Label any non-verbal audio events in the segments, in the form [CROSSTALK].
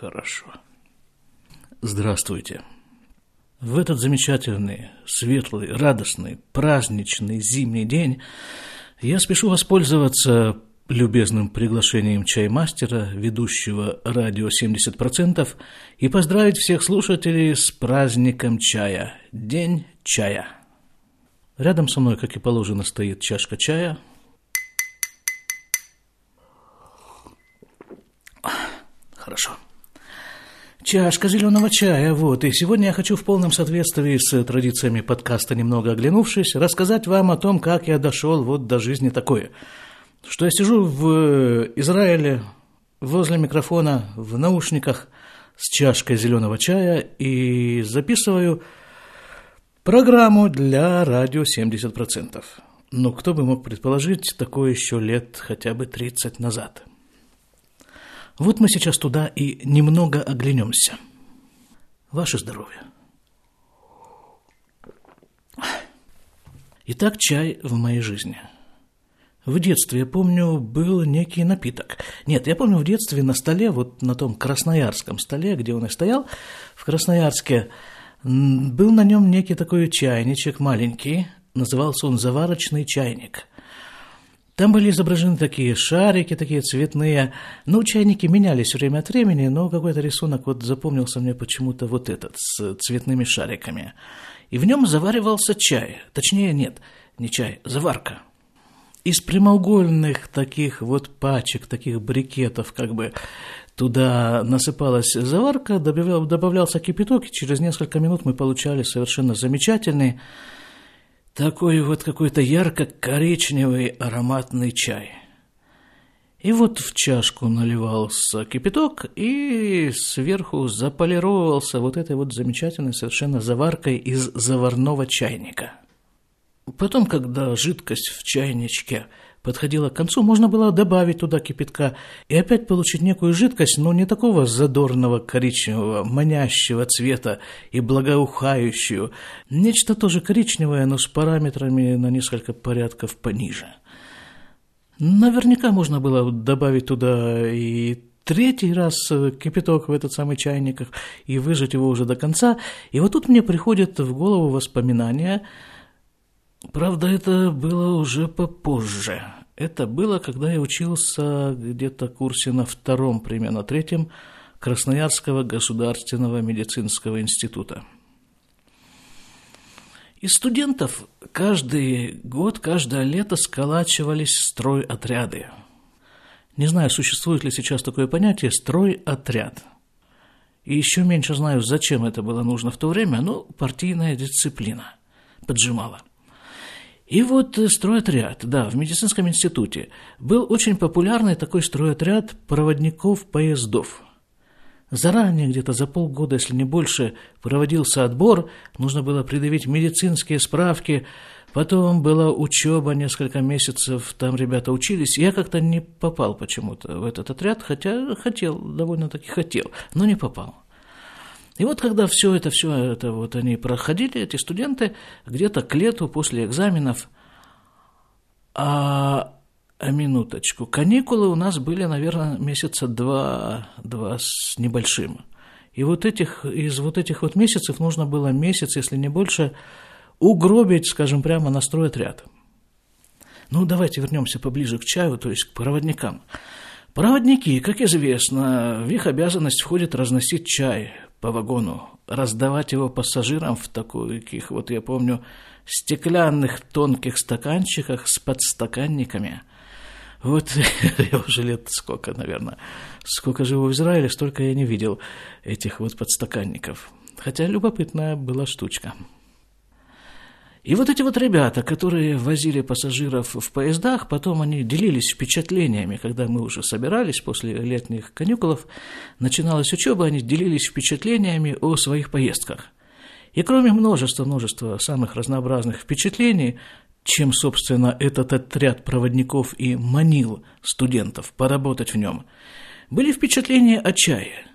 хорошо. Здравствуйте. В этот замечательный, светлый, радостный, праздничный зимний день я спешу воспользоваться любезным приглашением чаймастера, ведущего радио 70%, и поздравить всех слушателей с праздником чая. День чая. Рядом со мной, как и положено, стоит чашка чая. Хорошо. Чашка зеленого чая, вот. И сегодня я хочу в полном соответствии с традициями подкаста, немного оглянувшись, рассказать вам о том, как я дошел вот до жизни такой. Что я сижу в Израиле возле микрофона в наушниках с чашкой зеленого чая и записываю программу для радио 70%. Ну, кто бы мог предположить такое еще лет хотя бы 30 назад – вот мы сейчас туда и немного оглянемся. Ваше здоровье. Итак, чай в моей жизни. В детстве, я помню, был некий напиток. Нет, я помню, в детстве на столе, вот на том красноярском столе, где он и стоял, в Красноярске, был на нем некий такой чайничек маленький, назывался он заварочный чайник. Там были изображены такие шарики, такие цветные. Ну, чайники менялись время от времени, но какой-то рисунок вот запомнился мне почему-то вот этот, с цветными шариками. И в нем заваривался чай. Точнее, нет, не чай, заварка. Из прямоугольных таких вот пачек, таких брикетов, как бы туда насыпалась заварка, добавлялся кипяток, и через несколько минут мы получали совершенно замечательный такой вот какой-то ярко-коричневый ароматный чай. И вот в чашку наливался кипяток, и сверху заполировался вот этой вот замечательной совершенно заваркой из заварного чайника. Потом, когда жидкость в чайничке подходила к концу, можно было добавить туда кипятка и опять получить некую жидкость, но не такого задорного коричневого, манящего цвета и благоухающую. Нечто тоже коричневое, но с параметрами на несколько порядков пониже. Наверняка можно было добавить туда и третий раз кипяток в этот самый чайник и выжать его уже до конца. И вот тут мне приходит в голову воспоминания – Правда, это было уже попозже. Это было, когда я учился где-то курсе на втором, примерно третьем, Красноярского государственного медицинского института. Из студентов каждый год, каждое лето сколачивались стройотряды. Не знаю, существует ли сейчас такое понятие «стройотряд». И еще меньше знаю, зачем это было нужно в то время, но партийная дисциплина поджимала. И вот э, стройотряд, да, в медицинском институте был очень популярный такой стройотряд проводников поездов. Заранее, где-то за полгода, если не больше, проводился отбор, нужно было предъявить медицинские справки, потом была учеба несколько месяцев, там ребята учились. Я как-то не попал почему-то в этот отряд, хотя хотел, довольно-таки хотел, но не попал. И вот когда все это, все это вот они проходили, эти студенты, где-то к лету после экзаменов, а, а минуточку, каникулы у нас были, наверное, месяца два, два с небольшим. И вот этих, из вот этих вот месяцев нужно было месяц, если не больше, угробить, скажем прямо, на стройотряд. Ну, давайте вернемся поближе к чаю, то есть к проводникам. Проводники, как известно, в их обязанность входит разносить чай, по вагону, раздавать его пассажирам в таких, вот я помню, стеклянных тонких стаканчиках с подстаканниками. Вот [LAUGHS] я уже лет сколько, наверное, сколько живу в Израиле, столько я не видел этих вот подстаканников. Хотя любопытная была штучка. И вот эти вот ребята, которые возили пассажиров в поездах, потом они делились впечатлениями, когда мы уже собирались после летних каникулов, начиналась учеба, они делились впечатлениями о своих поездках. И кроме множества-множества самых разнообразных впечатлений, чем, собственно, этот отряд проводников и манил студентов поработать в нем, были впечатления о чае.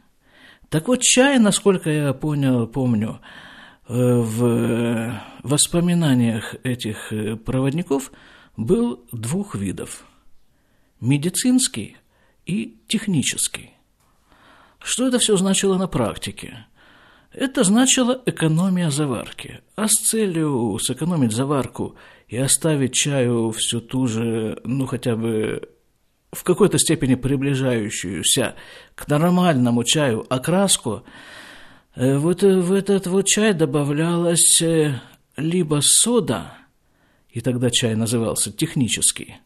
Так вот, чай, насколько я понял, помню, Э, в воспоминаниях этих э, проводников был двух видов – медицинский и технический. Что это все значило на практике? Это значило экономия заварки. А с целью сэкономить заварку и оставить чаю всю ту же, ну хотя бы в какой-то степени приближающуюся к нормальному чаю окраску, э, вот в этот вот чай добавлялась э, либо сода, и тогда чай назывался технический,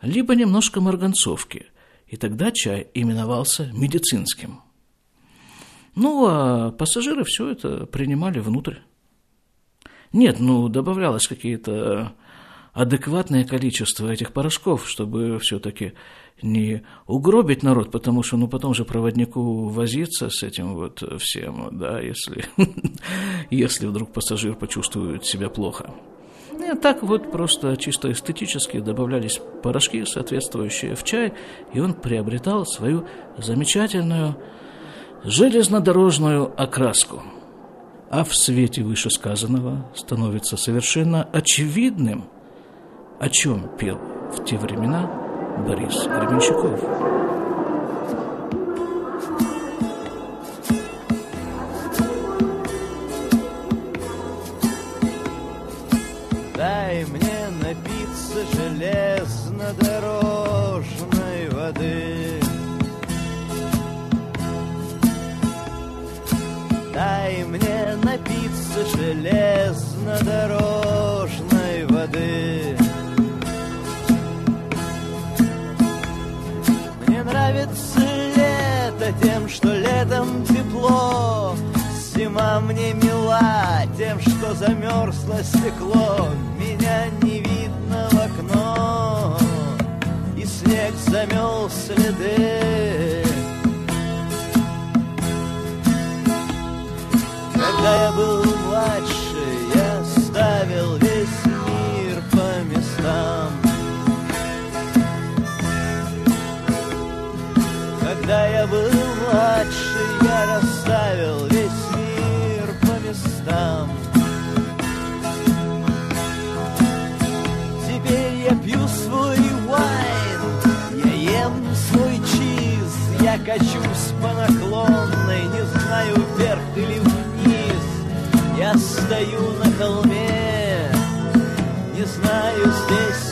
либо немножко марганцовки, и тогда чай именовался медицинским. Ну, а пассажиры все это принимали внутрь. Нет, ну, добавлялось какие-то адекватное количество этих порошков, чтобы все-таки не угробить народ, потому что, ну, потом же проводнику возиться с этим вот всем, да, если, [LAUGHS] если вдруг пассажир почувствует себя плохо. И так вот просто чисто эстетически добавлялись порошки, соответствующие в чай, и он приобретал свою замечательную железнодорожную окраску. А в свете вышесказанного становится совершенно очевидным, о чем пел в те времена Борис Гребенщиков. Замерзло стекло, Меня не видно в окно, и снег замел следы. Когда я был качусь по наклонной, не знаю вверх или вниз. Я стою на холме, не знаю, здесь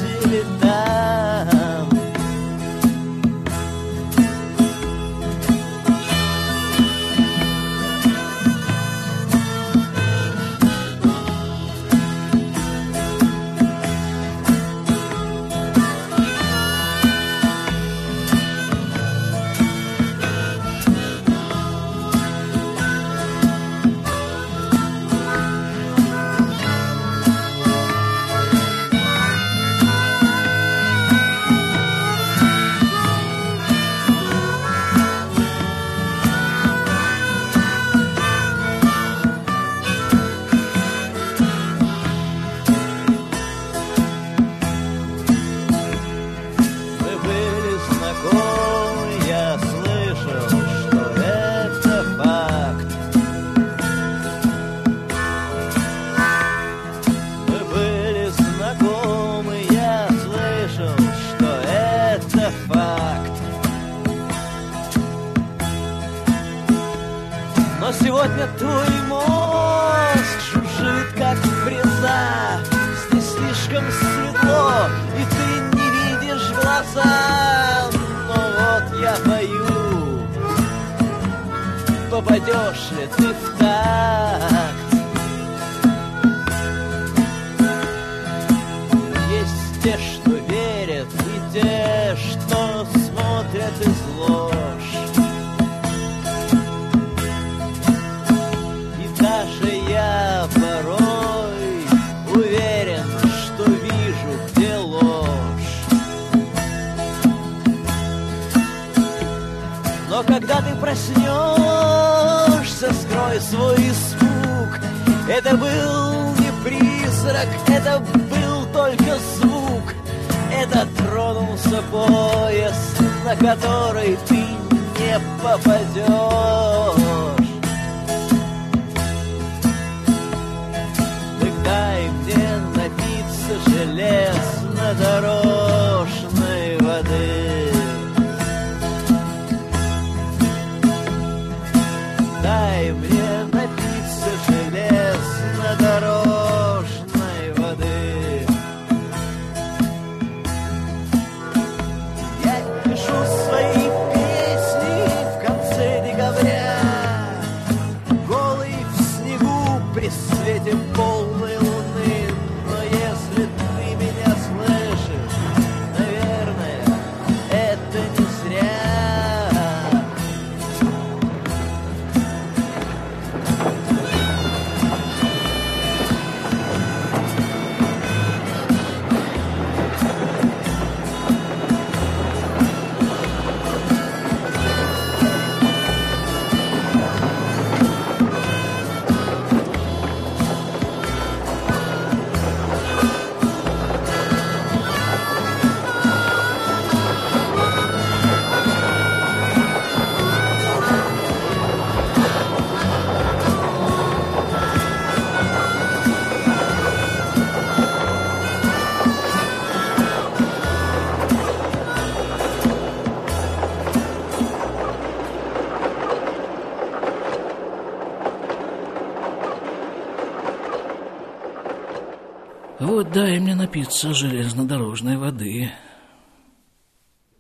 дай мне напиться железнодорожной воды.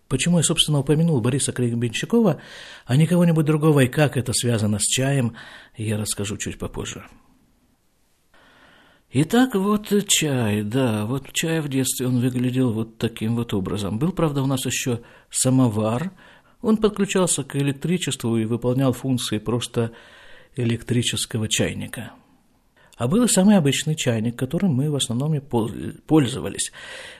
Почему я, собственно, упомянул Бориса Кригбенщикова, а не кого-нибудь другого, и как это связано с чаем, я расскажу чуть попозже. Итак, вот чай, да, вот чай в детстве он выглядел вот таким вот образом. Был, правда, у нас еще самовар, он подключался к электричеству и выполнял функции просто электрического чайника – а был самый обычный чайник, которым мы в основном и пользовались.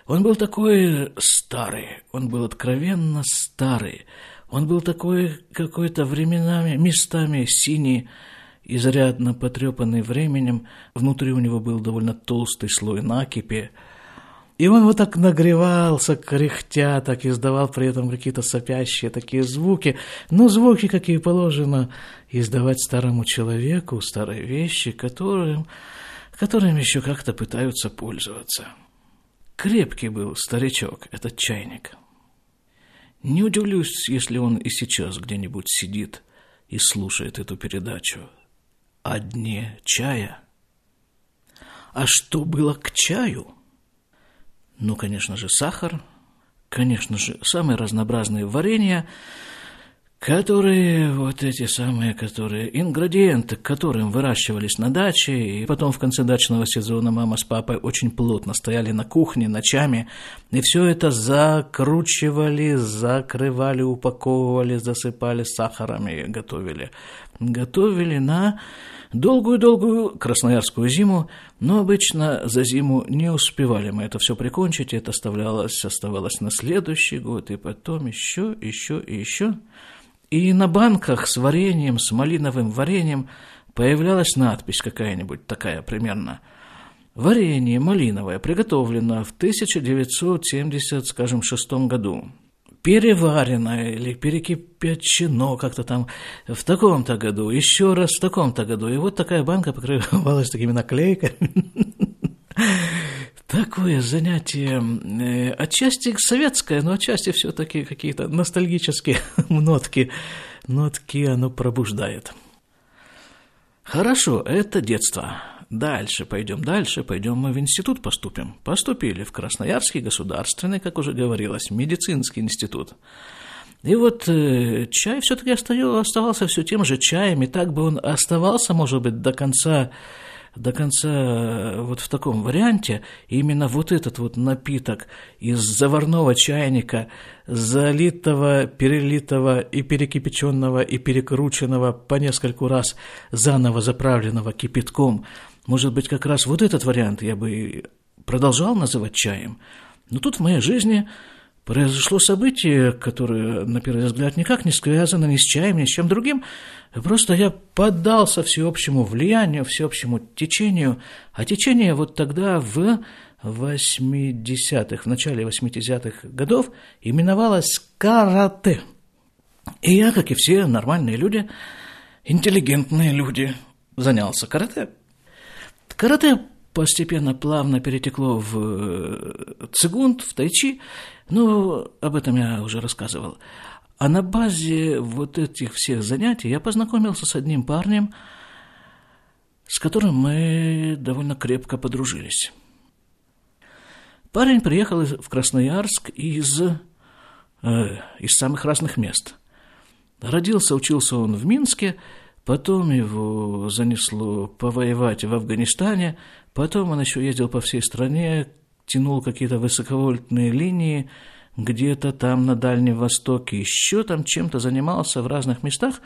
Он был такой старый, он был откровенно старый. Он был такой какой-то временами, местами синий, изрядно потрепанный временем. Внутри у него был довольно толстый слой накипи – и он вот так нагревался, кряхтя, так издавал при этом какие-то сопящие такие звуки. Ну, звуки, какие положено издавать старому человеку, старые вещи, которым, которым еще как-то пытаются пользоваться. Крепкий был старичок, этот чайник. Не удивлюсь, если он и сейчас где-нибудь сидит и слушает эту передачу о дне чая. А что было к чаю – ну, конечно же, сахар, конечно же, самые разнообразные варенья, которые, вот эти самые, которые, ингредиенты, которым выращивались на даче, и потом в конце дачного сезона мама с папой очень плотно стояли на кухне ночами, и все это закручивали, закрывали, упаковывали, засыпали сахаром и готовили. Готовили на долгую-долгую красноярскую зиму, но обычно за зиму не успевали мы это все прикончить, это оставлялось, оставалось на следующий год, и потом еще, еще и еще. И на банках с вареньем, с малиновым вареньем появлялась надпись какая-нибудь такая примерно. Варенье малиновое приготовлено в 1970, скажем, шестом году переварено или перекипячено как-то там в таком-то году, еще раз в таком-то году. И вот такая банка покрывалась такими наклейками. Такое занятие, э, отчасти советское, но отчасти все-таки какие-то ностальгические нотки, нотки оно пробуждает. Хорошо, это детство. Дальше, пойдем дальше, пойдем мы в институт поступим. Поступили в Красноярский государственный, как уже говорилось, медицинский институт. И вот э, чай все-таки оставался все тем же чаем, и так бы он оставался, может быть, до конца до конца э, вот в таком варианте именно вот этот вот напиток из заварного чайника, залитого, перелитого и перекипяченного и перекрученного по нескольку раз заново заправленного кипятком, может быть, как раз вот этот вариант я бы продолжал называть чаем. Но тут в моей жизни произошло событие, которое, на первый взгляд, никак не связано ни с чаем, ни с чем другим. Просто я поддался всеобщему влиянию, всеобщему течению. А течение вот тогда в 80-х, в начале 80-х годов именовалось карате. И я, как и все нормальные люди, интеллигентные люди, занялся карате. Карате постепенно, плавно перетекло в э, цигунт, в тайчи, ну, об этом я уже рассказывал. А на базе вот этих всех занятий я познакомился с одним парнем, с которым мы довольно крепко подружились. Парень приехал в Красноярск из, э, из самых разных мест. Родился, учился он в Минске – Потом его занесло повоевать в Афганистане, потом он еще ездил по всей стране, тянул какие-то высоковольтные линии, где-то там на Дальнем Востоке, еще там чем-то занимался в разных местах,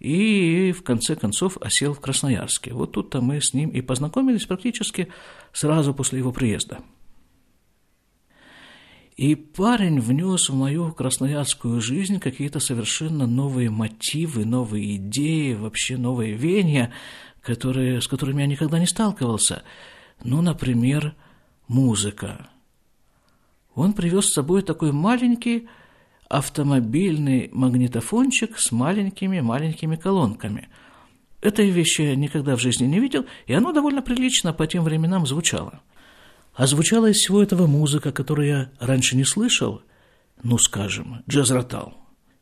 и в конце концов осел в Красноярске. Вот тут-то мы с ним и познакомились практически сразу после его приезда. И парень внес в мою красноярскую жизнь какие-то совершенно новые мотивы, новые идеи, вообще новые веяния, которые, с которыми я никогда не сталкивался. Ну, например, музыка. Он привез с собой такой маленький автомобильный магнитофончик с маленькими-маленькими колонками. Этой вещи я никогда в жизни не видел, и оно довольно прилично по тем временам звучало – а звучала из всего этого музыка, которую я раньше не слышал, ну, скажем, Джаз Ротал,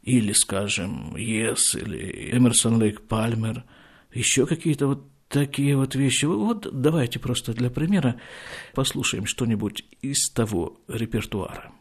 или, скажем, Yes, или Эмерсон Лейк Пальмер, еще какие-то вот такие вот вещи. Вот давайте просто для примера послушаем что-нибудь из того репертуара.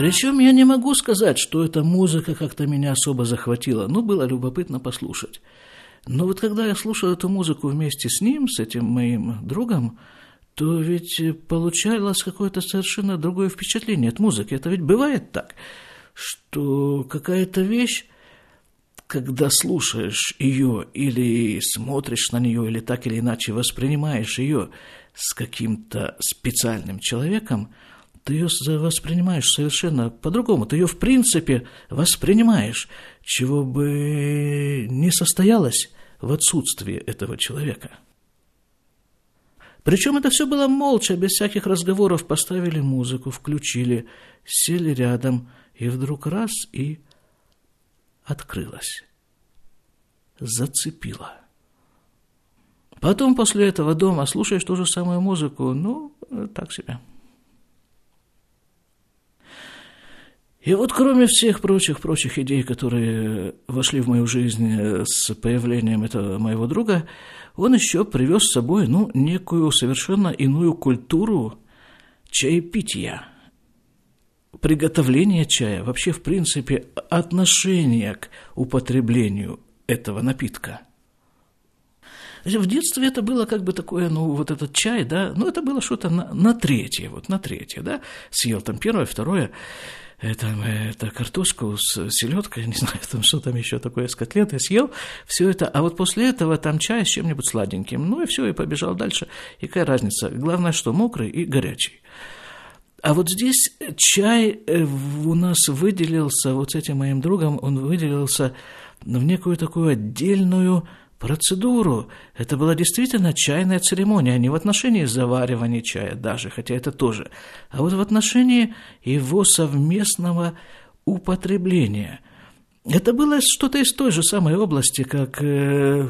Причем я не могу сказать, что эта музыка как-то меня особо захватила. Ну, было любопытно послушать. Но вот когда я слушал эту музыку вместе с ним, с этим моим другом, то ведь получалось какое-то совершенно другое впечатление от музыки. Это ведь бывает так, что какая-то вещь, когда слушаешь ее или смотришь на нее, или так или иначе воспринимаешь ее с каким-то специальным человеком – ты ее воспринимаешь совершенно по-другому. Ты ее, в принципе, воспринимаешь, чего бы не состоялось в отсутствии этого человека. Причем это все было молча, без всяких разговоров. Поставили музыку, включили, сели рядом, и вдруг раз и открылась. Зацепила. Потом после этого дома слушаешь ту же самую музыку, ну, так себе. И вот кроме всех прочих-прочих идей, которые вошли в мою жизнь с появлением этого моего друга, он еще привез с собой, ну, некую совершенно иную культуру чаепития, приготовления чая, вообще, в принципе, отношение к употреблению этого напитка – в детстве это было как бы такое, ну, вот этот чай, да, ну, это было что-то на, на третье, вот на третье, да, съел там первое, второе, это, это картошку с селедкой, [LAUGHS] не знаю, там что там еще такое, с котлетой съел, все это, а вот после этого там чай с чем-нибудь сладеньким, ну и все, и побежал дальше, и какая разница, главное, что мокрый и горячий. А вот здесь чай э, у нас выделился, вот с этим моим другом, он выделился в некую такую отдельную процедуру. Это была действительно чайная церемония, не в отношении заваривания чая даже, хотя это тоже, а вот в отношении его совместного употребления. Это было что-то из той же самой области, как э,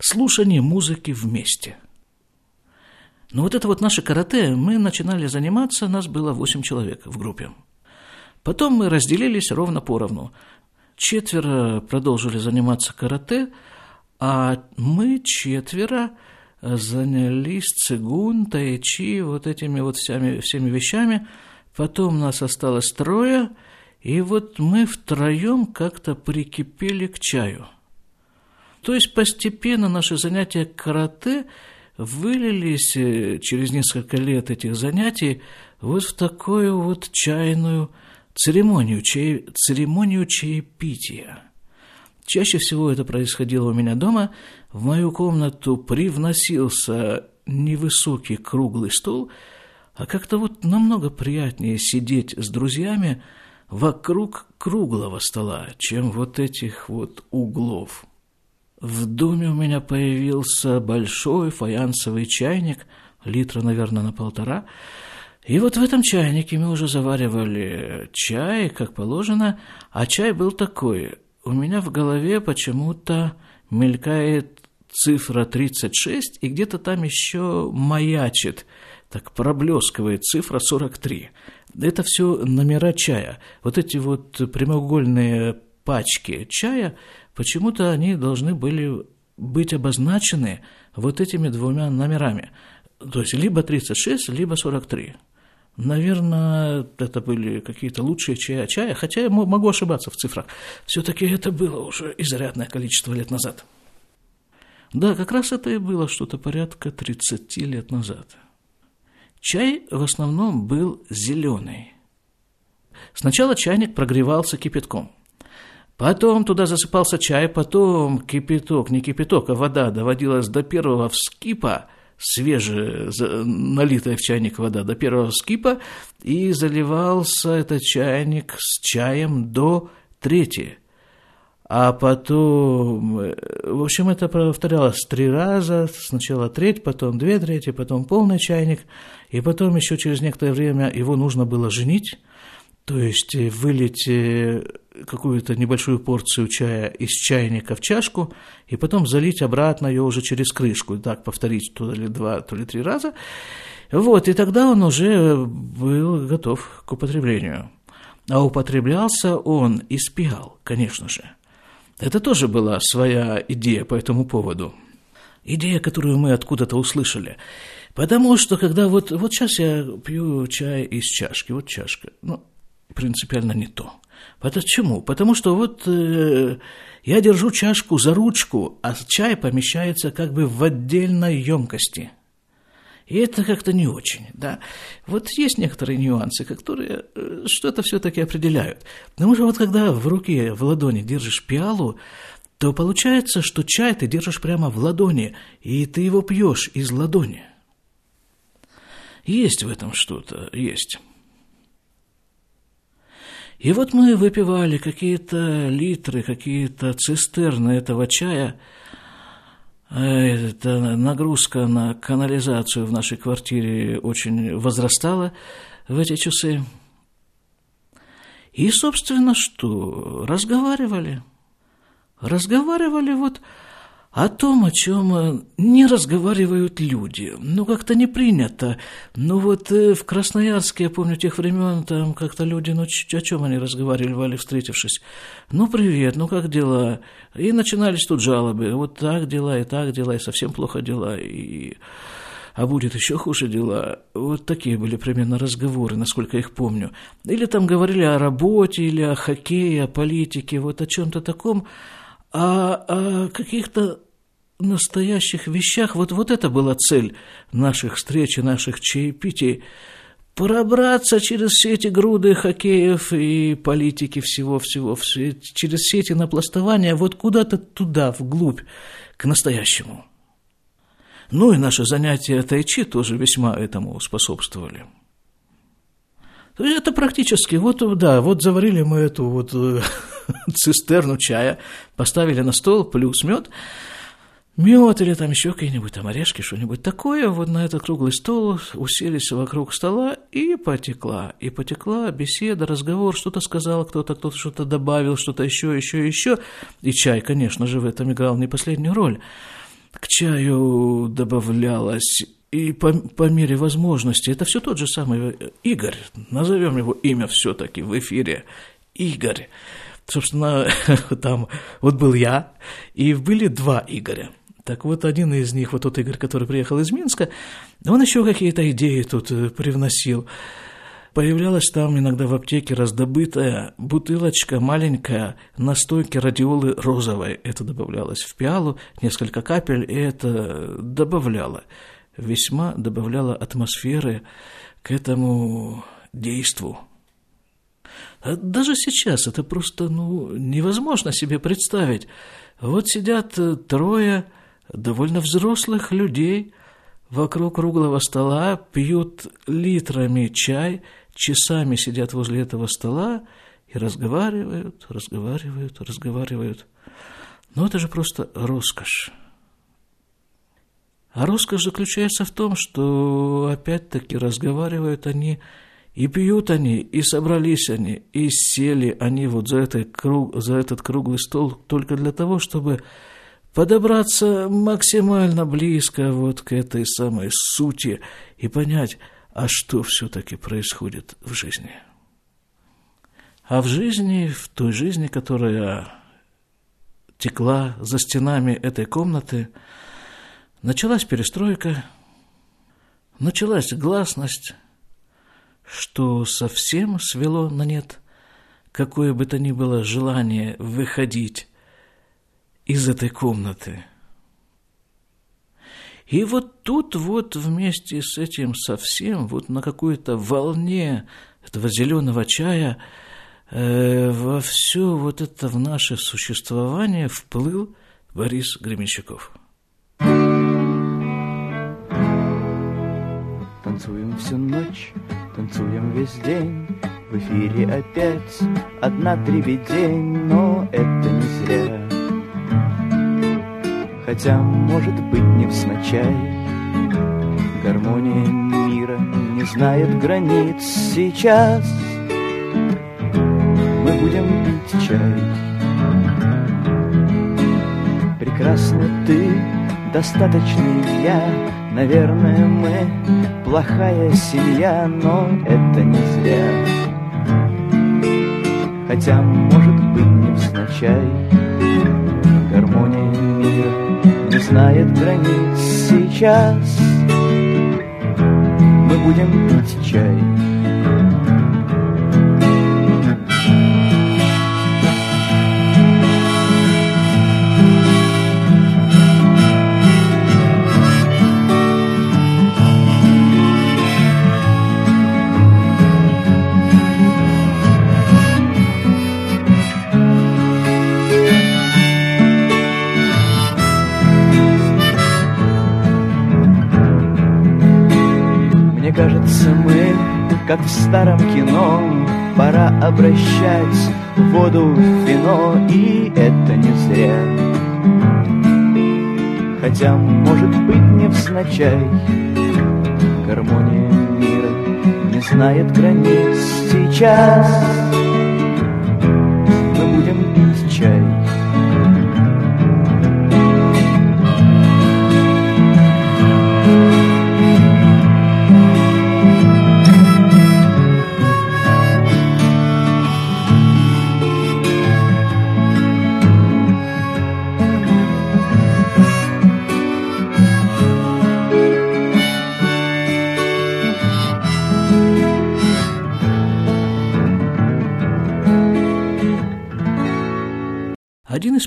слушание музыки вместе. Но вот это вот наше карате, мы начинали заниматься, нас было 8 человек в группе. Потом мы разделились ровно поровну. Четверо продолжили заниматься карате – а мы четверо занялись цигун, тайчи, вот этими вот всеми, всеми вещами. Потом нас осталось трое, и вот мы втроем как-то прикипели к чаю. То есть постепенно наши занятия карате вылились э, через несколько лет этих занятий вот в такую вот чайную церемонию, чай, церемонию чаепития – Чаще всего это происходило у меня дома. В мою комнату привносился невысокий круглый стол, а как-то вот намного приятнее сидеть с друзьями вокруг круглого стола, чем вот этих вот углов. В доме у меня появился большой фаянсовый чайник, литра, наверное, на полтора, и вот в этом чайнике мы уже заваривали чай, как положено, а чай был такой, у меня в голове почему-то мелькает цифра 36, и где-то там еще маячит, так проблескивает цифра 43. Это все номера чая. Вот эти вот прямоугольные пачки чая, почему-то они должны были быть обозначены вот этими двумя номерами. То есть либо 36, либо 43. Наверное, это были какие-то лучшие чая, чая, хотя я могу ошибаться в цифрах. Все-таки это было уже изрядное количество лет назад. Да, как раз это и было что-то порядка 30 лет назад. Чай в основном был зеленый. Сначала чайник прогревался кипятком. Потом туда засыпался чай, потом кипяток, не кипяток, а вода доводилась до первого вскипа – свежая, налитая в чайник вода до первого скипа, и заливался этот чайник с чаем до трети. А потом, э, в общем, это повторялось три раза, сначала треть, потом две трети, потом полный чайник, и потом еще через некоторое время его нужно было женить, то есть вылить э, какую-то небольшую порцию чая из чайника в чашку и потом залить обратно ее уже через крышку, так повторить то ли два, то ли три раза. Вот, и тогда он уже был готов к употреблению. А употреблялся он из пиал, конечно же. Это тоже была своя идея по этому поводу. Идея, которую мы откуда-то услышали. Потому что когда вот, вот сейчас я пью чай из чашки, вот чашка, ну, принципиально не то. Почему? Потому что вот э, я держу чашку за ручку, а чай помещается как бы в отдельной емкости. И это как-то не очень, да. Вот есть некоторые нюансы, которые э, что-то все-таки определяют. Потому что вот когда в руке, в ладони держишь пиалу, то получается, что чай ты держишь прямо в ладони, и ты его пьешь из ладони. Есть в этом что-то, есть. И вот мы выпивали какие-то литры, какие-то цистерны этого чая. Эта нагрузка на канализацию в нашей квартире очень возрастала в эти часы. И, собственно, что? Разговаривали. Разговаривали вот о том, о чем э, не разговаривают люди. Ну, как-то не принято. Ну, вот э, в Красноярске, я помню, тех времен, там как-то люди, ну, о чем они разговаривали, встретившись? Ну, привет, ну, как дела? И начинались тут жалобы. Вот так дела, и так дела, и совсем плохо дела, и... А будет еще хуже дела. Вот такие были примерно разговоры, насколько их помню. Или там говорили о работе, или о хоккее, о политике, вот о чем-то таком, а о каких-то настоящих вещах, вот, вот это была цель наших встреч и наших чаепитий, пробраться через все эти груды хоккеев и политики всего-всего, все, через все эти напластования, вот куда-то туда, вглубь, к настоящему. Ну и наши занятия тайчи тоже весьма этому способствовали. Это практически, вот, да, вот заварили мы эту вот э, [LAUGHS] цистерну чая, поставили на стол, плюс мед, мед или там еще какие-нибудь там орешки, что-нибудь такое, вот на этот круглый стол уселись вокруг стола и потекла. И потекла беседа, разговор, что-то сказал кто-то, кто-то что-то добавил, что-то еще, еще, еще. И чай, конечно же, в этом играл не последнюю роль. К чаю добавлялось и по, по мере возможности, это все тот же самый Игорь, назовем его имя все-таки в эфире, Игорь. Собственно, [LAUGHS] там вот был я, и были два Игоря. Так вот, один из них, вот тот Игорь, который приехал из Минска, он еще какие-то идеи тут э, привносил. Появлялась там иногда в аптеке раздобытая бутылочка маленькая настойки радиолы розовой. Это добавлялось в пиалу, несколько капель, и это добавляло, весьма добавляло атмосферы к этому действу. А даже сейчас это просто ну, невозможно себе представить. Вот сидят э, трое довольно взрослых людей вокруг круглого стола, пьют литрами чай, часами сидят возле этого стола и разговаривают, разговаривают, разговаривают. Но это же просто роскошь. А роскошь заключается в том, что опять-таки разговаривают они и пьют они, и собрались они, и сели они вот за, этой круг, за этот круглый стол только для того, чтобы подобраться максимально близко вот к этой самой сути и понять, а что все-таки происходит в жизни. А в жизни, в той жизни, которая текла за стенами этой комнаты, началась перестройка, началась гласность, что совсем свело на нет какое бы то ни было желание выходить из этой комнаты. И вот тут вот вместе с этим совсем, вот на какой-то волне этого зеленого чая э, во все вот это в наше существование вплыл Борис Гременщиков. Танцуем всю ночь Танцуем весь день, в эфире опять одна дребедень, но это не зря. Хотя, может быть, не всначай, гармония мира не знает границ сейчас. Мы будем пить чай. Прекрасный ты, достаточный я, наверное, мы плохая семья, но это не зря. Хотя, может быть, не невзначай, гармония мира не знает границ сейчас. Мы будем пить чай. Как в старом кино, Пора обращать воду в вино, и это не зря. Хотя, может быть, не невзначай Гармония мира не знает границ сейчас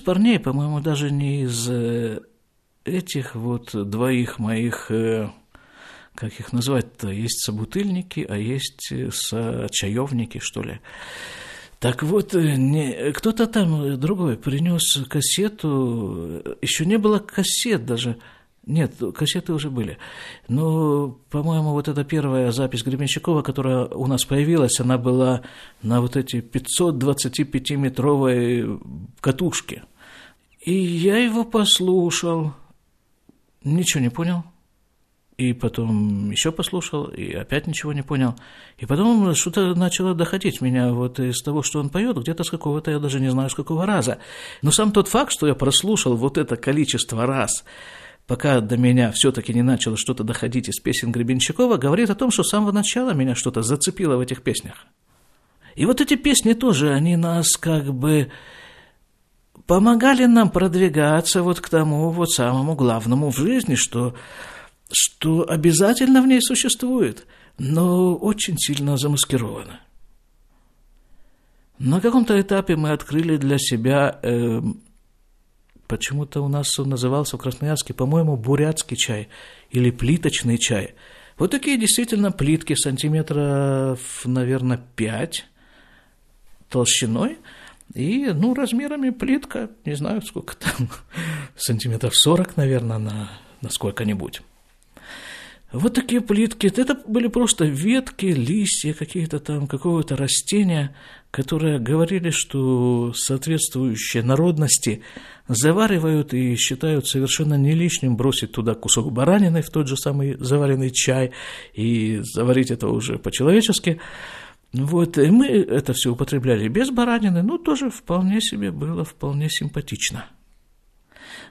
парней, по-моему, даже не из э, этих вот двоих моих, э, как их назвать-то, есть собутыльники, а есть э, сочаевники, что ли. Так вот, не, кто-то там другой принес кассету, еще не было кассет даже, нет, кассеты уже были. Но, по-моему, вот эта первая запись Гребенщикова, которая у нас появилась, она была на вот эти 525-метровой катушке. И я его послушал, ничего не понял. И потом еще послушал, и опять ничего не понял. И потом что-то начало доходить меня вот из того, что он поет, где-то с какого-то, я даже не знаю, с какого раза. Но сам тот факт, что я прослушал вот это количество раз – пока до меня все-таки не начало что-то доходить из песен Гребенщикова, говорит о том, что с самого начала меня что-то зацепило в этих песнях. И вот эти песни тоже, они нас как бы помогали нам продвигаться вот к тому вот самому главному в жизни, что, что обязательно в ней существует, но очень сильно замаскировано. На каком-то этапе мы открыли для себя э, Почему-то у нас он назывался в Красноярске, по-моему, бурятский чай или плиточный чай. Вот такие действительно плитки сантиметров, наверное, 5 толщиной. И, ну, размерами плитка, не знаю, сколько там, [LAUGHS] сантиметров 40, наверное, на, на сколько-нибудь. Вот такие плитки. Это были просто ветки, листья какие-то там, какого-то растения, которые говорили, что соответствующие народности заваривают и считают совершенно не лишним бросить туда кусок баранины в тот же самый заваренный чай и заварить это уже по-человечески. Вот, и мы это все употребляли без баранины, ну, тоже вполне себе было вполне симпатично.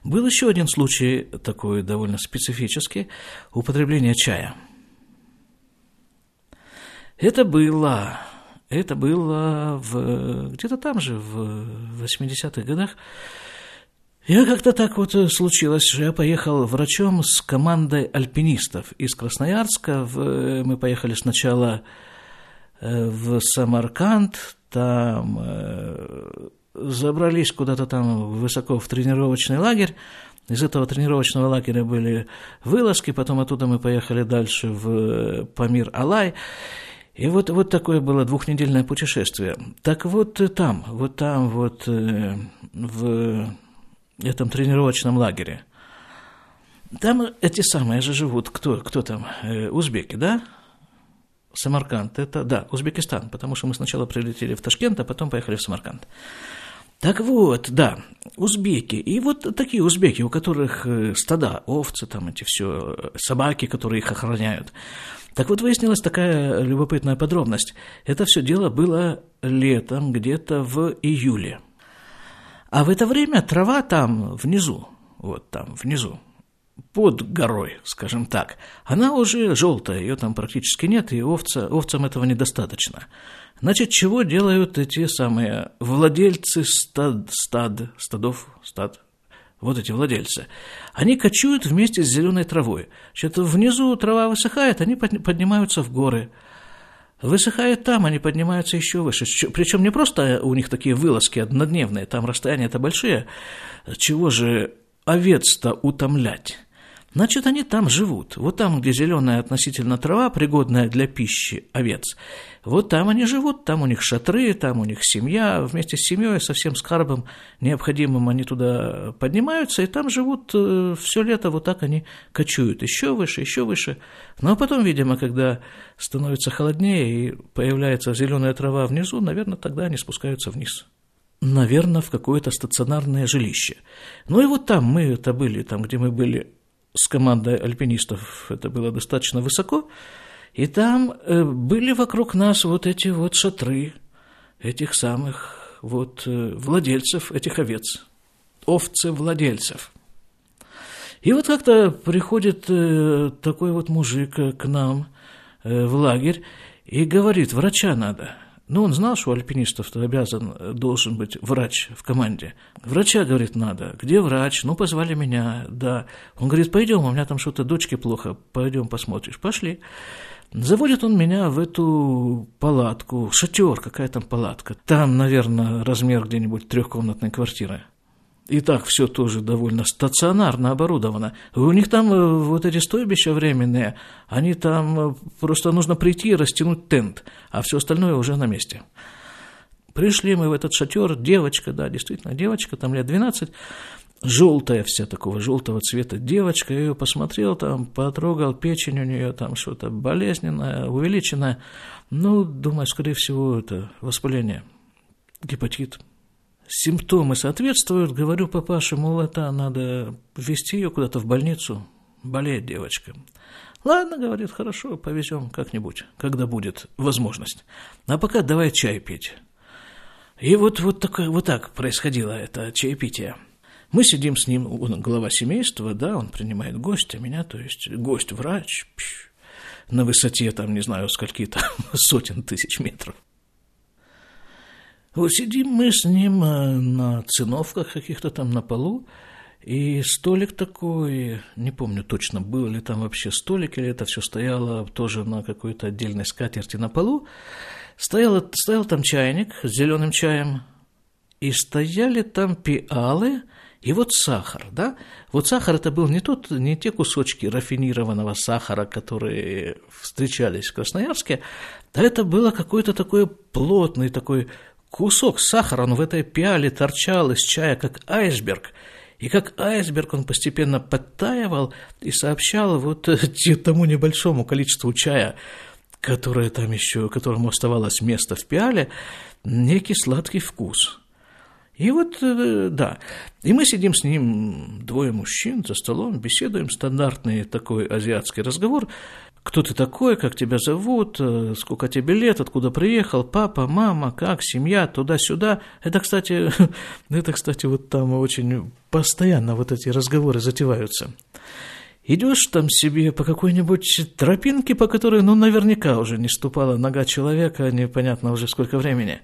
Был еще один случай такой довольно специфический – употребление чая. Это было, это было в, где-то там же, в 80-х годах. Я как-то так вот случилось, что я поехал врачом с командой альпинистов из Красноярска. В, мы поехали сначала в Самарканд, там э, забрались куда-то там высоко в тренировочный лагерь. Из этого тренировочного лагеря были вылазки, потом оттуда мы поехали дальше в Памир-Алай. И вот, вот такое было двухнедельное путешествие. Так вот там, вот там, вот э, в этом тренировочном лагере, там эти самые же живут, кто, кто там, э, узбеки, да? Самарканд, это, да, Узбекистан, потому что мы сначала прилетели в Ташкент, а потом поехали в Самарканд. Так вот, да, узбеки. И вот такие узбеки, у которых э, стада, овцы, там эти все, собаки, которые их охраняют. Так вот, выяснилась такая любопытная подробность. Это все дело было летом, где-то в июле. А в это время трава там внизу, вот там внизу, под горой, скажем так, она уже желтая, ее там практически нет, и овца, овцам этого недостаточно. Значит, чего делают эти самые владельцы стад, стад, стадов, стад, вот эти владельцы, они кочуют вместе с зеленой травой. Значит, внизу трава высыхает, они поднимаются в горы. Высыхает там, они поднимаются еще выше. Причем не просто у них такие вылазки однодневные, там расстояния-то большие. Чего же овец-то утомлять? Значит, они там живут. Вот там, где зеленая относительно трава, пригодная для пищи овец. Вот там они живут, там у них шатры, там у них семья. Вместе с семьей, со всем скарбом необходимым они туда поднимаются, и там живут э, все лето, вот так они кочуют. Еще выше, еще выше. Ну, а потом, видимо, когда становится холоднее и появляется зеленая трава внизу, наверное, тогда они спускаются вниз наверное, в какое-то стационарное жилище. Ну и вот там мы это были, там, где мы были с командой альпинистов это было достаточно высоко, и там э, были вокруг нас вот эти вот шатры этих самых вот э, владельцев этих овец, овцы владельцев. И вот как-то приходит э, такой вот мужик к нам в лагерь и говорит, врача надо – ну, он знал, что у альпинистов обязан, э, должен быть врач в команде. Врача, говорит, надо. Где врач? Ну, позвали меня, да. Он говорит, пойдем, у меня там что-то дочке плохо, пойдем посмотришь. Пошли. Заводит он меня в эту палатку, шатер, какая там палатка. Там, наверное, размер где-нибудь трехкомнатной квартиры. И так все тоже довольно стационарно оборудовано. У них там э, вот эти стойбища временные, они там э, просто нужно прийти и растянуть тент, а все остальное уже на месте. Пришли мы в этот шатер, девочка, да, действительно, девочка, там лет 12, желтая вся такого желтого цвета девочка, я ее посмотрел там, потрогал печень у нее, там что-то болезненное, увеличенное. Ну, думаю, скорее всего, это воспаление, гепатит, симптомы соответствуют, говорю папаше, мол, это надо ввести ее куда-то в больницу, болеет девочка. Ладно, говорит, хорошо, повезем как-нибудь, когда будет возможность. А пока давай чай пить. И вот, вот, такое, вот так происходило это чаепитие. Мы сидим с ним, он глава семейства, да, он принимает гостя, меня, то есть гость-врач, на высоте, там, не знаю, скольки-то [LAUGHS] сотен тысяч метров. Вот сидим мы с ним э, на циновках каких-то там на полу, и столик такой, не помню точно, был ли там вообще столик, или это все стояло тоже на какой-то отдельной скатерти на полу. Стоял, стоял там чайник с зеленым чаем, и стояли там пиалы, и вот сахар, да? Вот сахар это был не, тот, не те кусочки рафинированного сахара, которые встречались в Красноярске, а это было какой-то такой плотный, такой Кусок сахара он в этой пиале торчал из чая, как айсберг, и как айсберг он постепенно подтаивал и сообщал вот тому небольшому количеству чая, которое там еще, которому оставалось место в пиале, некий сладкий вкус. И вот, э, да, и мы сидим с ним, двое мужчин за столом, беседуем, стандартный такой азиатский разговор, кто ты такой, как тебя зовут, э, сколько тебе лет, откуда приехал, папа, мама, как, семья, туда-сюда. Это, кстати, [LAUGHS] это, кстати, вот там очень постоянно вот эти разговоры затеваются. Идешь там себе по какой-нибудь тропинке, по которой, ну, наверняка уже не ступала нога человека, непонятно уже сколько времени.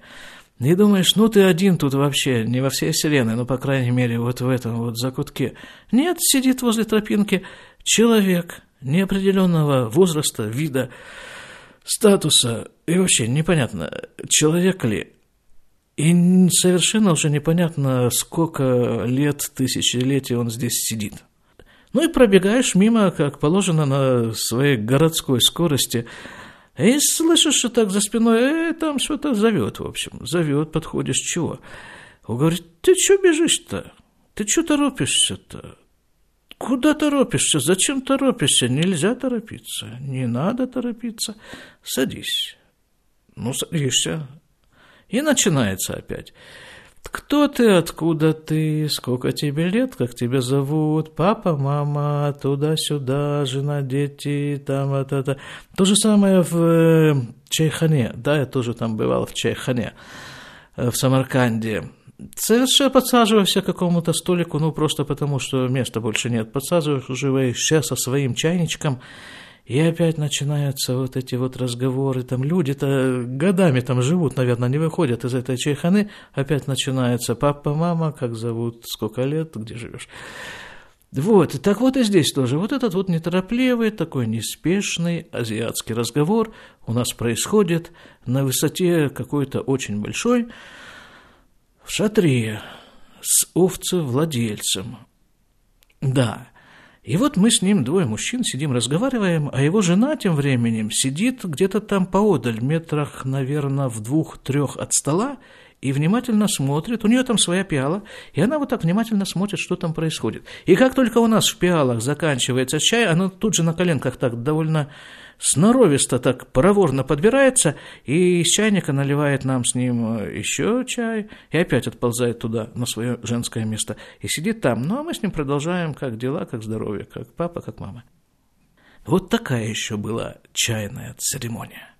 И думаешь, ну ты один тут вообще, не во всей вселенной, ну, по крайней мере, вот в этом вот закутке. Нет, сидит возле тропинки человек – неопределенного возраста, вида, статуса, и вообще непонятно, человек ли, и совершенно уже непонятно, сколько лет, тысячелетий он здесь сидит. Ну и пробегаешь мимо, как положено на своей городской скорости, и слышишь, что так за спиной, э, там что-то зовет, в общем, зовет, подходишь, чего? Он говорит, ты что бежишь-то? Ты что торопишься-то? Куда торопишься? Зачем торопишься? Нельзя торопиться. Не надо торопиться. Садись. Ну, садишься. И начинается опять. Кто ты, откуда ты, сколько тебе лет, как тебя зовут, папа, мама, туда-сюда, жена, дети, там, это, это. То же самое в э, Чайхане, да, я тоже там бывал в Чайхане, э, в Самарканде. Совершенно подсаживаешься к какому-то столику, ну, просто потому, что места больше нет. Подсаживаешься со своим чайничком, и опять начинаются вот эти вот разговоры, там люди-то годами там живут, наверное, не выходят из этой чайханы, опять начинается папа, мама, как зовут, сколько лет, где живешь. Вот, так вот и здесь тоже. Вот этот вот неторопливый, такой неспешный азиатский разговор у нас происходит на высоте какой-то очень большой, в шатре с овцевладельцем. Да, И вот мы с ним, двое мужчин, сидим, разговариваем, а его жена тем временем сидит где-то там поодаль, метрах, наверное, в двух-трех от стола, и внимательно смотрит, у нее там своя пиала, и она вот так внимательно смотрит, что там происходит. И как только у нас в пиалах заканчивается чай, она тут же на коленках так довольно сноровисто так проворно подбирается, и из чайника наливает нам с ним э, еще чай, и опять отползает туда, на свое женское место, и сидит там. Ну, а мы с ним продолжаем, как дела, как здоровье, как папа, как мама. Вот такая еще была чайная церемония.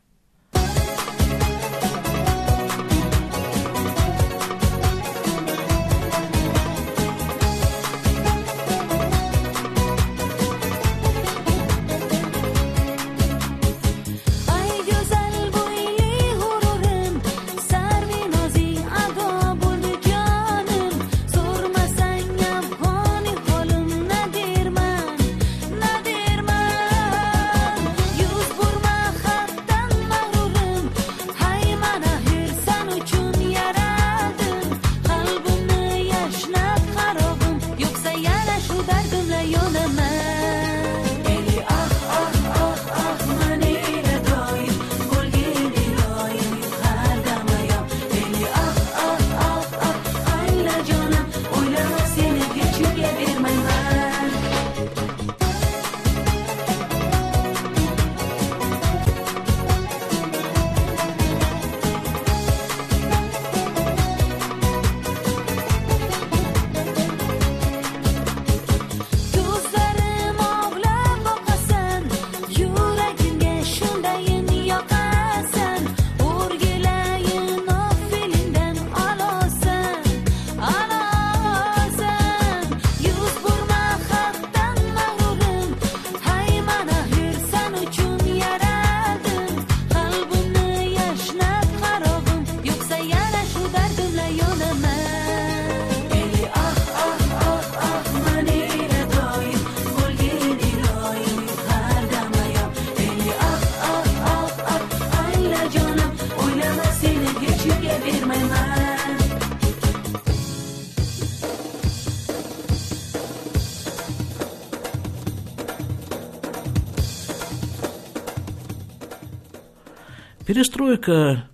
Перестройка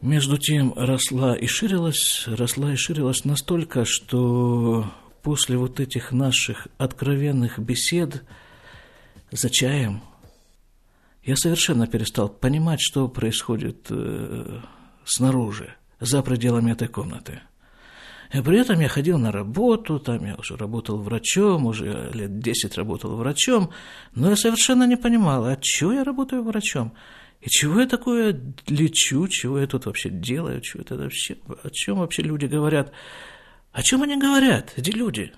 между тем росла и ширилась, росла и ширилась настолько, что после вот этих наших откровенных бесед за чаем я совершенно перестал понимать, что происходит э, снаружи, за пределами этой комнаты. И при этом я ходил на работу, там я уже работал врачом, уже лет 10 работал врачом, но я совершенно не понимал, а чего я работаю врачом? И чего я такое лечу, чего я тут вообще делаю, чего это вообще, о чем вообще люди говорят? О чем они говорят, эти люди?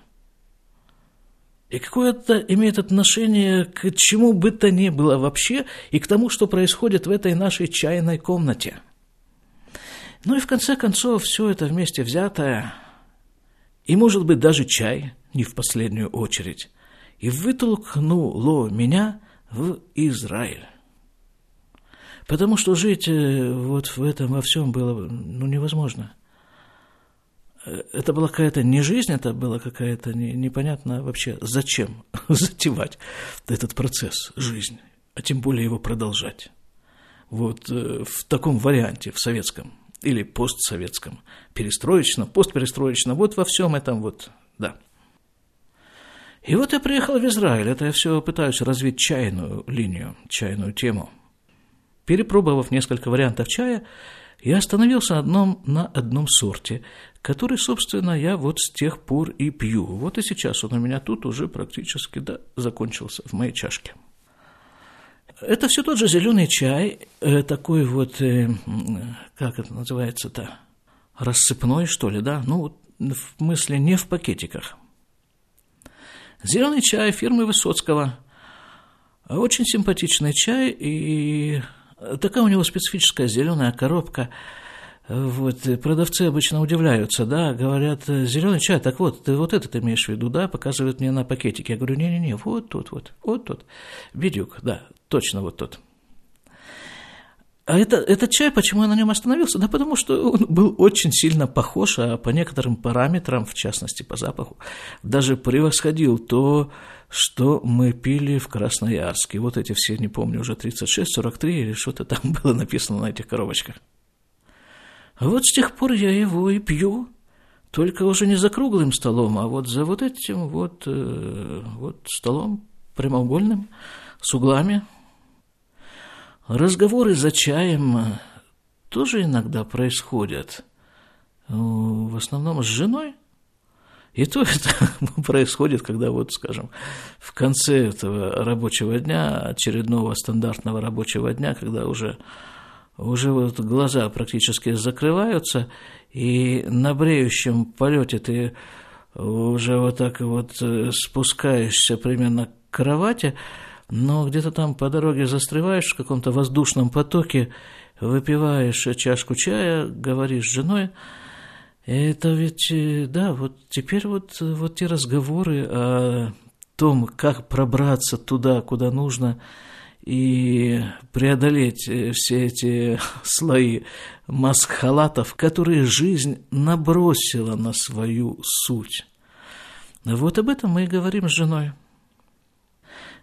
И какое это имеет отношение к чему бы то ни было вообще и к тому, что происходит в этой нашей чайной комнате? Ну и в конце концов, все это вместе взятое, и, может быть, даже чай, не в последнюю очередь, и вытолкнуло меня в Израиль. Потому что жить э, вот в этом во всем было ну, невозможно. Э, это была какая-то не жизнь, это было какая-то не, непонятно вообще, зачем [LAUGHS] затевать этот процесс, жизнь, а тем более его продолжать. Вот э, в таком варианте, в советском или постсоветском, перестроечном, постперестроечном, вот во всем этом вот, да. И вот я приехал в Израиль, это я все пытаюсь развить чайную линию, чайную тему – Перепробовав несколько вариантов чая, я остановился одном, на одном сорте, который, собственно, я вот с тех пор и пью. Вот и сейчас он у меня тут уже практически да, закончился в моей чашке. Это все тот же зеленый чай, э, такой вот, э, как это называется-то, рассыпной, что ли, да? Ну, в смысле, не в пакетиках. Зеленый чай фирмы Высоцкого. Очень симпатичный чай, и Такая у него специфическая зеленая коробка. Вот, продавцы обычно удивляются, да, говорят, зеленый чай, так вот, ты вот этот имеешь в виду, да, показывают мне на пакетике. Я говорю, не-не-не, вот тут, вот, вот тут. Бедюк, да, точно вот тут. А это, этот чай, почему я на нем остановился? Да потому что он был очень сильно похож, а по некоторым параметрам, в частности по запаху, даже превосходил то, что мы пили в Красноярске. Вот эти все, не помню, уже 36, 43 или что-то там [LAUGHS] было написано на этих коробочках. А вот с тех пор я его и пью, только уже не за круглым столом, а вот за вот этим вот, э, вот столом прямоугольным, с углами. Разговоры за чаем тоже иногда происходят. В основном с женой. И то это [LAUGHS] происходит, когда вот, скажем, в конце этого рабочего дня, очередного стандартного рабочего дня, когда уже, уже вот глаза практически закрываются, и на бреющем полете ты уже вот так вот спускаешься примерно к кровати, но где-то там по дороге застреваешь в каком-то воздушном потоке, выпиваешь чашку чая, говоришь с женой – это ведь, э, да, вот теперь вот, вот те разговоры о том, как пробраться туда, куда нужно, и преодолеть э, все эти [LAUGHS] слои маск-халатов, которые жизнь набросила на свою суть. Вот об этом мы и говорим с женой.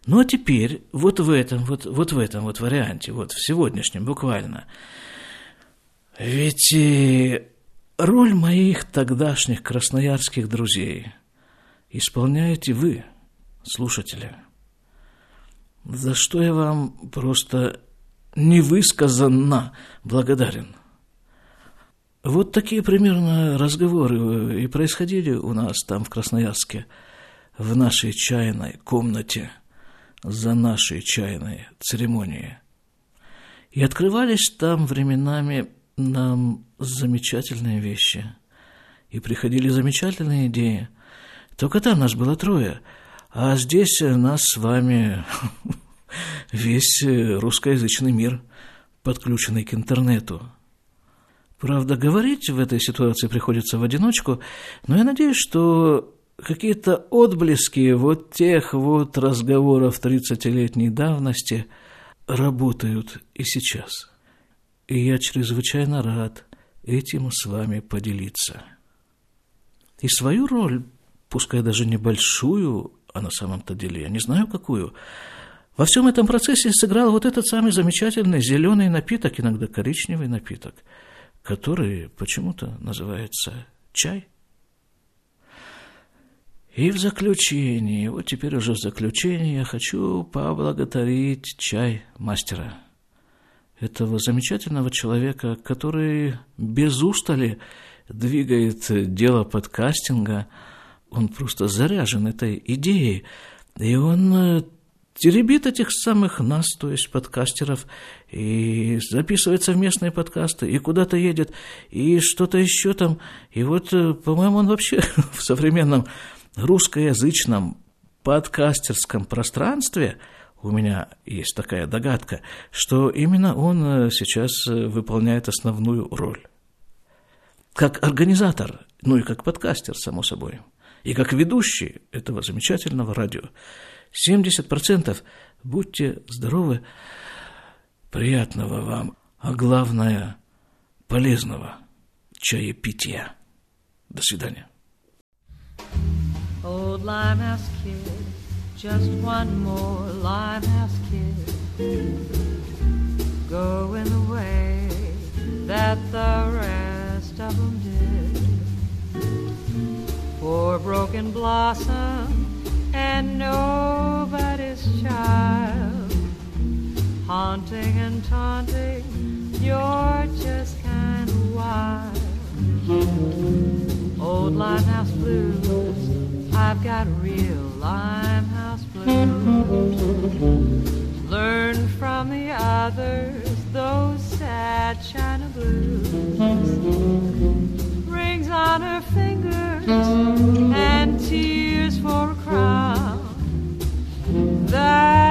Ну а теперь вот в этом, вот, вот в этом вот варианте, вот в сегодняшнем буквально, ведь э, Роль моих тогдашних красноярских друзей исполняете вы, слушатели, за что я вам просто невысказанно благодарен. Вот такие примерно разговоры и происходили у нас там в Красноярске, в нашей чайной комнате, за нашей чайной церемонией. И открывались там временами нам замечательные вещи. И приходили замечательные идеи. Только там нас было трое, а здесь нас с вами [LAUGHS] весь русскоязычный мир, подключенный к интернету. Правда, говорить в этой ситуации приходится в одиночку, но я надеюсь, что какие-то отблески вот тех вот разговоров 30-летней давности работают и сейчас – и я чрезвычайно рад этим с вами поделиться. И свою роль, пускай даже небольшую, а на самом-то деле я не знаю какую, во всем этом процессе сыграл вот этот самый замечательный зеленый напиток, иногда коричневый напиток, который почему-то называется чай. И в заключении, вот теперь уже в заключении я хочу поблагодарить чай мастера – этого замечательного человека, который без устали двигает дело подкастинга. Он просто заряжен этой идеей. И он э, теребит этих самых нас, то есть подкастеров, и записывает совместные подкасты, и куда-то едет, и что-то еще там. И вот, э, по-моему, он вообще [LAUGHS] в современном русскоязычном подкастерском пространстве – у меня есть такая догадка, что именно он э, сейчас э, выполняет основную роль. Как организатор, ну и как подкастер, само собой, и как ведущий этого замечательного радио. 70% будьте здоровы, приятного вам, а главное, полезного чаепития. До свидания. Old Limehouse Kid just one more limehouse kid going the way that the rest of them did. Poor broken blossom and nobody's child, haunting and taunting, you're just kind of wild. Old limehouse blues, I've got real limehouse Learn from the others those sad China blues. Rings on her fingers and tears for a crown. That